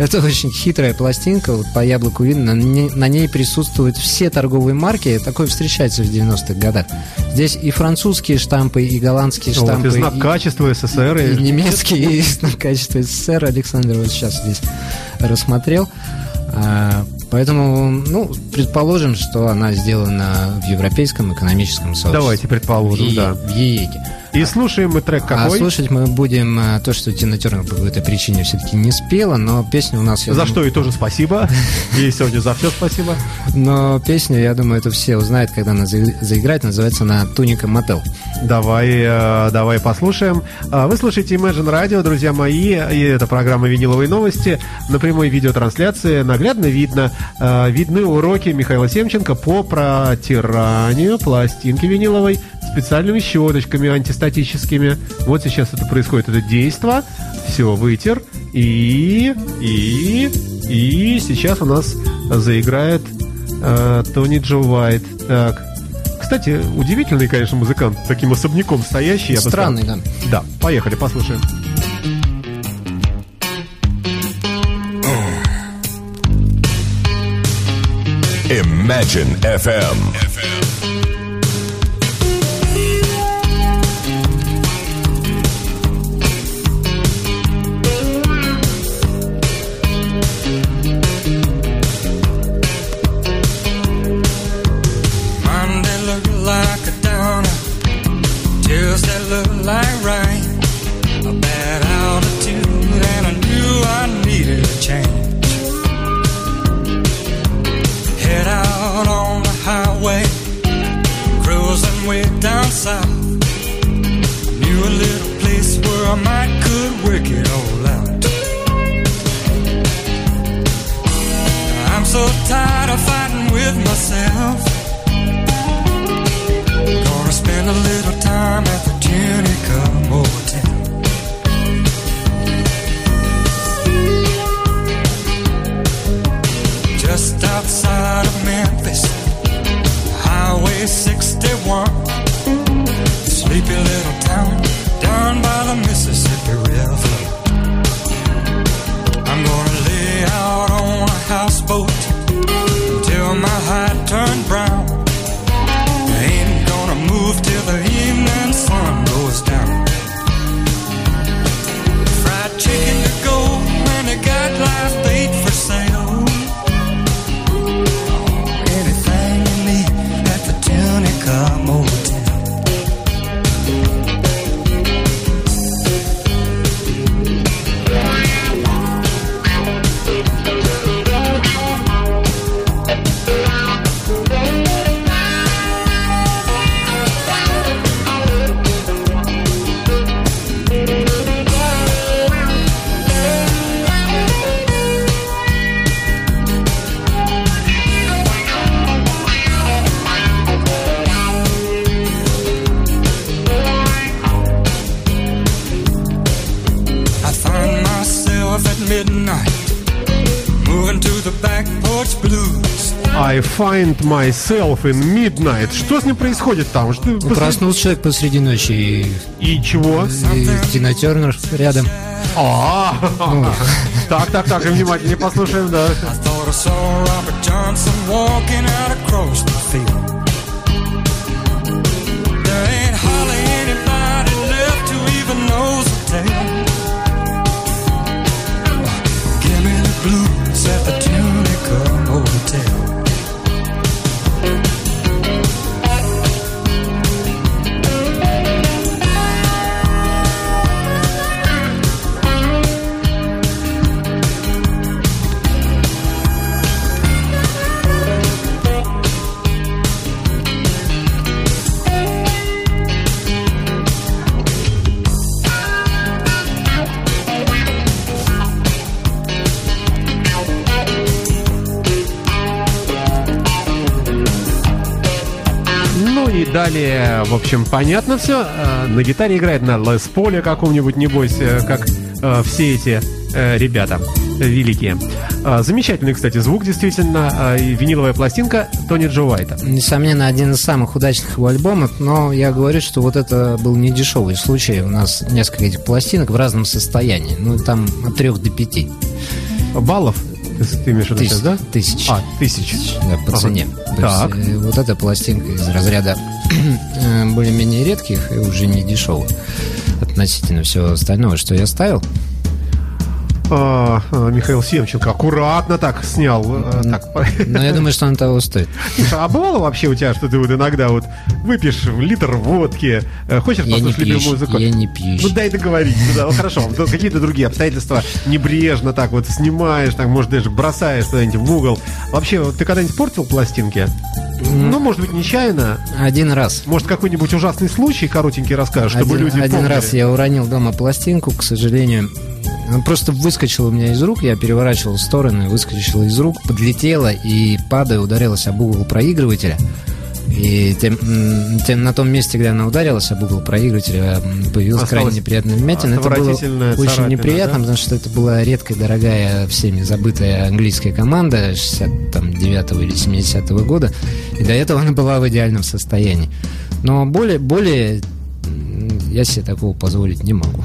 Это очень хитрая пластинка, вот по яблоку видно, на ней, на ней присутствуют все торговые марки, такое встречается в 90-х годах. Здесь и французские штампы, и голландские Вот, штампы, и знак и- качества СССР. и и- немецкий, и знак качества СССР Александр вот сейчас здесь рассмотрел. А, Поэтому, ну, предположим, что она сделана в Европейском экономическом сообществе. Давайте предположим, Е- да. в ЕЕГе. И слушаем мы трек А какой? слушать мы будем а, то, что Тина Тернер по какой-то причине все-таки не спела, но песня у нас... За думаю- что и тоже спасибо. *laughs* И сегодня за все спасибо. Но песню, я думаю, это все узнают, когда она за- заиграет. Называется она «Туника Мотел». Давай, э, давай послушаем. А, Вы слушаете Imagine Radio, друзья мои, и это программа «Виниловые новости». На прямой видеотрансляции наглядно видно, э, видны уроки Михаила Семченко по протиранию пластинки виниловой специальными щеточками антистатическими. Вот сейчас это происходит, это действо. Все, вытер. И, и, и сейчас у нас заиграет э, Тони Джо Уайт. Так, кстати, удивительный, конечно, музыкант, таким особняком стоящий. Странный, да. Да, поехали, послушаем. Imagine FM. Monday tired of fighting with myself. Myself in midnight. Что с ним происходит там? Что, посреди- Проснулся человек посреди ночи и, И чего? и Тина Тернер рядом. А, так, так, так, и внимательнее послушаем, да. В общем, понятно все. На гитаре играет на Лес Поле каком-нибудь, небось, э, как э, все эти э, ребята великие. Замечательный, кстати, звук, действительно. И виниловая пластинка Тони Джо Уайта. Несомненно, один из самых удачных его альбомов, но я говорю, что вот это был не дешевый случай. У нас несколько этих пластинок в разном состоянии. Ну, там от трех до пяти. Баллов, ты, имеешь в виду сейчас, да? Тысяч. А, тысяч. Да, по Ага. цене. То Так. есть, э, вот эта пластинка из разряда э, более-менее редких и уже не дешевых относительно всего остального, что я ставил. А, а, Михаил Семченко аккуратно так снял. э, так. *laughs* Но я думаю, что он того стоит. А бывало вообще у тебя, что ты вот иногда вот выпьешь литр водки, э, хочешь Я послушать любимую музыку? я не пьющий. Ну дай договорить. Ну, да, ну, хорошо, то какие-то другие обстоятельства небрежно так вот снимаешь, так, может, даже бросаешь куда-нибудь в угол. Вообще, ты когда-нибудь портил пластинки? Ну, может быть, нечаянно. Один раз. Может, какой-нибудь ужасный случай коротенький расскажешь, чтобы один, люди один помнили? раз я уронил дома пластинку, к сожалению. Она просто выскочила у меня из рук, я переворачивал в стороны, выскочила из рук, подлетела и, падая, ударилась об угол проигрывателя. И тем, тем на том месте, где она ударилась об угол проигрывателя, появилась Осталась крайне неприятная вмятина. Это было отвратительная очень царапина, неприятно, да? потому что это была редкая, дорогая, всеми забытая английская команда 69 или 70 года. И до этого она была в идеальном состоянии. Но более, более я себе такого позволить не могу.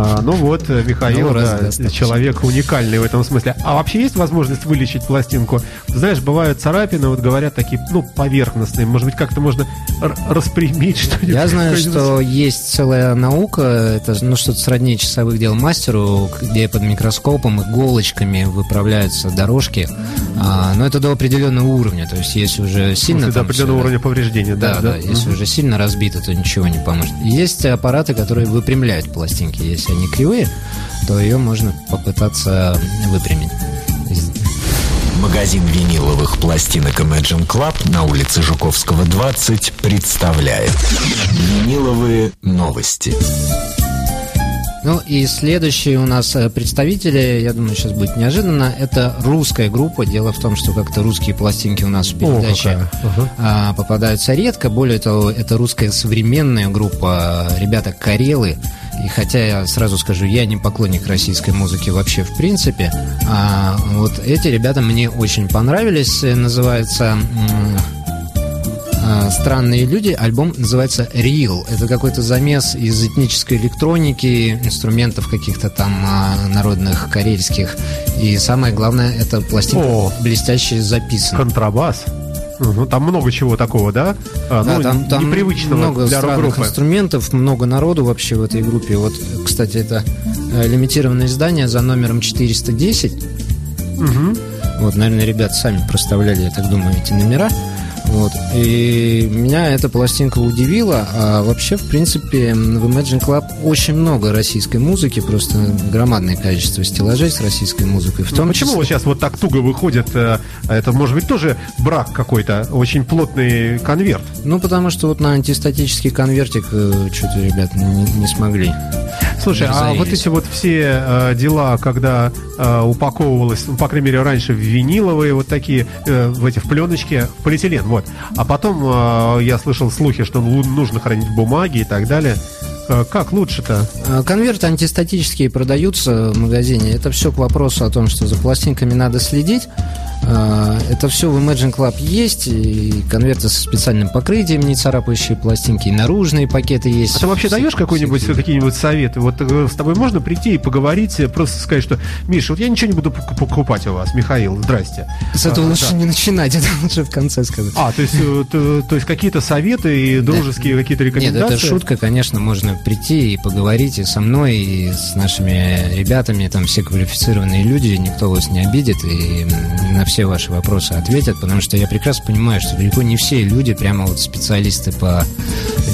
А, ну вот, э, Михаил, Ну, да, достаточно. человек уникальный в этом смысле. А вообще есть возможность вылечить пластинку? Знаешь, бывают царапины, вот говорят такие, ну, поверхностные. Может быть, как-то можно распрямить что-нибудь? Я знаю, что есть целая наука, это ну, что-то сродни часовых дел мастеру, где под микроскопом иголочками выправляются дорожки, А, но это до определенного уровня, то есть если уже сильно... смысле, до определенного всё- уровня повреждения, да? Да, да, если Мгм. уже сильно разбито, то ничего не поможет. Есть аппараты, которые выпрямляют пластинки. Если они кривые, то ее можно попытаться выпрямить. Магазин виниловых пластинок Imagine Club на улице Жуковского, 20 представляет Виниловые новости. Ну и следующие у нас э, представители, я думаю, сейчас будет неожиданно, это русская группа. Дело в том, что как-то русские пластинки у нас в передаче. Ага. а, попадаются редко. Более того, это русская современная группа, э, ребята Карелы. И хотя я сразу скажу, я не поклонник российской музыки вообще в принципе, а, вот эти ребята мне очень понравились. Называется а, «Странные люди». Альбом называется «Real». Это какой-то замес из этнической электроники, инструментов каких-то там а, народных, карельских. И самое главное, это пластинка О. блестяще записана. Контрабас. Мгм, Там много чего такого, да? А, Да, ну, там, там непривычного много для странных инструментов, много народу вообще в этой группе. Вот, кстати, это э, лимитированное издание за номером 410. Вот, наверное, ребята сами проставляли, я так думаю, эти номера. Вот. И меня эта пластинка удивила. А вообще, в принципе, в Imagine Club очень много российской музыки, просто громадное количество стеллажей с российской музыкой. В Ну, том почему числе- вот сейчас вот так туго выходит? э, Это может быть тоже брак какой-то, очень плотный конверт. Ну, потому что вот на антистатический конвертик э, что-то, ребят, не, не смогли. Слушай, а вот эти вот все э, дела, когда э, упаковывалось, ну, по крайней мере, раньше в виниловые вот такие, э, в эти в пленочке, в полиэтилен, вот. А потом э, я слышал слухи, что нужно хранить в бумаге и так далее. Э, как лучше-то? А, Конверты антистатические продаются в магазине. Это все к вопросу о том, что за пластинками надо следить. А, Это все в Imagine Club есть, и конверты со специальным покрытием, не царапающие пластинки, и наружные пакеты есть. А ты вообще даешь какой-нибудь, все- какие-нибудь советы? Вот э, с тобой можно прийти и поговорить, э, просто сказать, что, Миша, вот я ничего не буду пок- покупать у вас, Михаил, здрасте. С этого А, лучше да. не начинать, *laughs* это лучше в конце сказать. А, то есть, э, то, то есть какие-то советы и дружеские какие-то Нет, рекомендации? это шутка, конечно, можно прийти и поговорить и со мной, и с нашими ребятами, там все квалифицированные люди, никто вас не обидит и на все ваши вопросы ответят, потому что я прекрасно понимаю, что далеко не все люди прямо вот специалисты по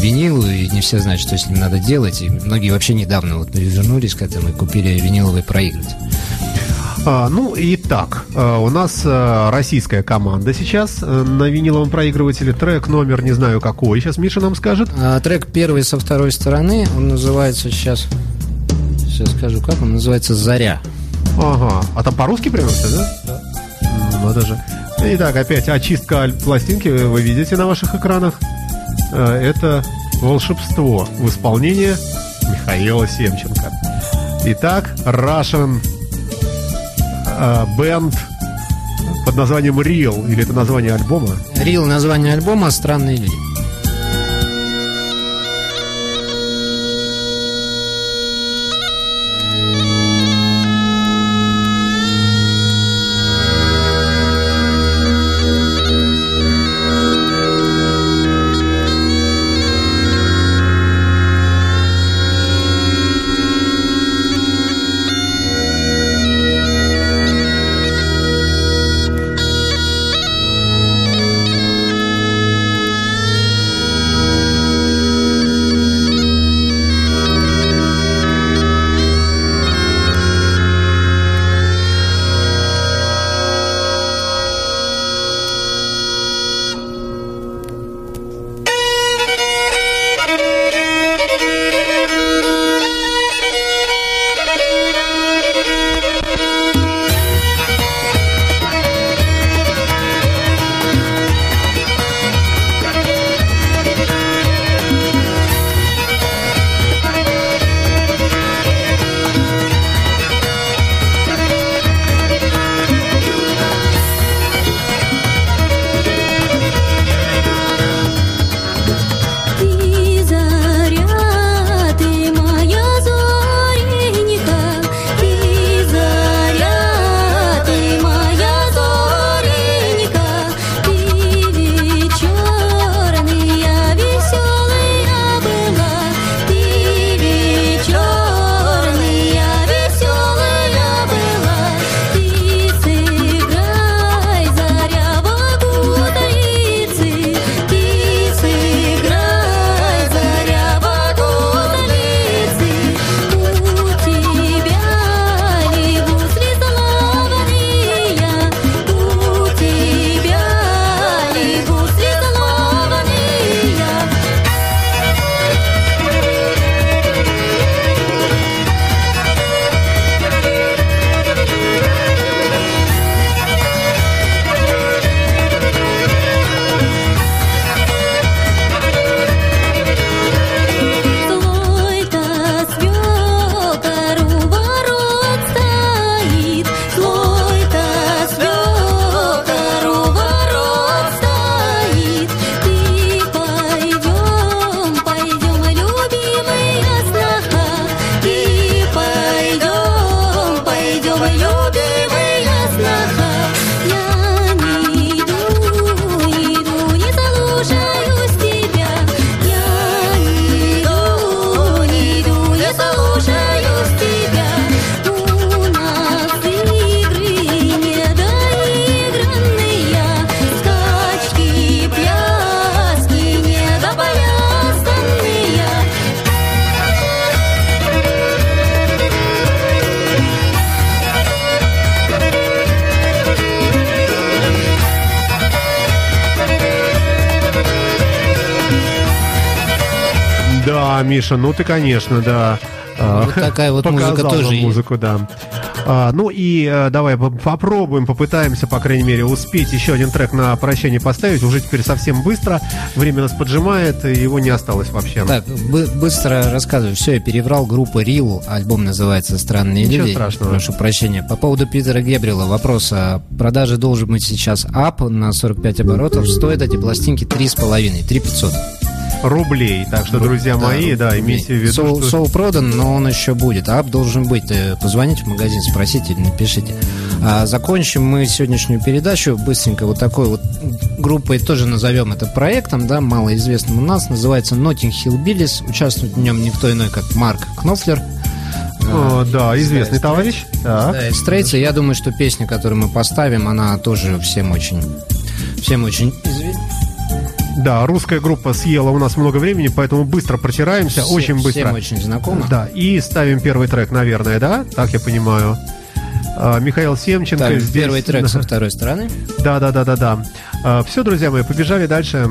винилу, и не все знают, что с ним надо делать, и многие вообще недавно вот вернулись к этому и купили виниловый проигрыватель. А, ну, итак, э, у нас э, российская команда сейчас э, на виниловом проигрывателе. Трек номер не знаю какой, сейчас Миша нам скажет. А, трек первый со второй стороны, он называется сейчас, сейчас скажу как, он называется «Заря». Ага, а там по-русски прямо все, да? Да. Надо же. Итак, опять очистка пластинки вы видите на ваших экранах. Э, Это волшебство в исполнении Михаила Семченко. Итак, Russian э, Band под названием Real, или это название альбома? Рил название альбома «Странные люди». Миша, ну ты, конечно, да. а, Вот такая вот музыка тоже музыку, да. А, ну и э, давай по- попробуем, попытаемся, по крайней мере, успеть еще один трек на прощание поставить. Уже теперь совсем быстро. Время нас поджимает, и его не осталось вообще. Так, бы- быстро рассказываю. Все, я переврал. Группа Рил. Альбом называется «Странные Ничего люди». страшного. Прошу прощения. По поводу Питера Гебрила вопрос. А продажи должен быть сейчас ап на 45 оборотов. Стоят эти пластинки 3,5, 3,500. Рублей. Так что, друзья мои, да, имейте в виду, Соул, что... соул продан, но он еще будет. Ап должен быть. Э, Позвоните в магазин, спросите или напишите. А закончим мы сегодняшнюю передачу быстренько вот такой вот группой, тоже назовем это проектом, да, малоизвестным у нас. Называется Notting Hill Billies. Участвует в нем никто иной, как Марк Кнофлер. О, да, известный товарищ. Так. Да, Стрейцы. Я думаю, что песня, которую мы поставим, она тоже всем очень, всем очень известна. Да, русская группа съела у нас много времени, поэтому быстро протираемся, Всем- очень быстро. Всем очень знакома. Да, и ставим первый трек, наверное, да? Так я понимаю. А, Михаил Семченко Так, здесь. первый трек со *laughs* второй стороны. Да, да, да, да, да. все, друзья мои, побежали дальше.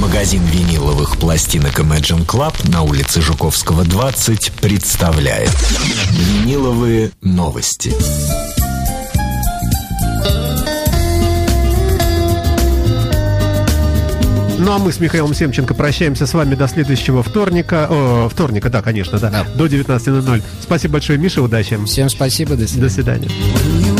Магазин виниловых пластинок Imagine Club на улице Жуковского 20 представляет Виниловые новости. Ну а мы с Михаилом Семченко прощаемся с вами до следующего вторника. О, вторника, да, конечно, да. Да. До 19.00. Спасибо большое, Миша, удачи. Всем спасибо, до свидания. До свидания.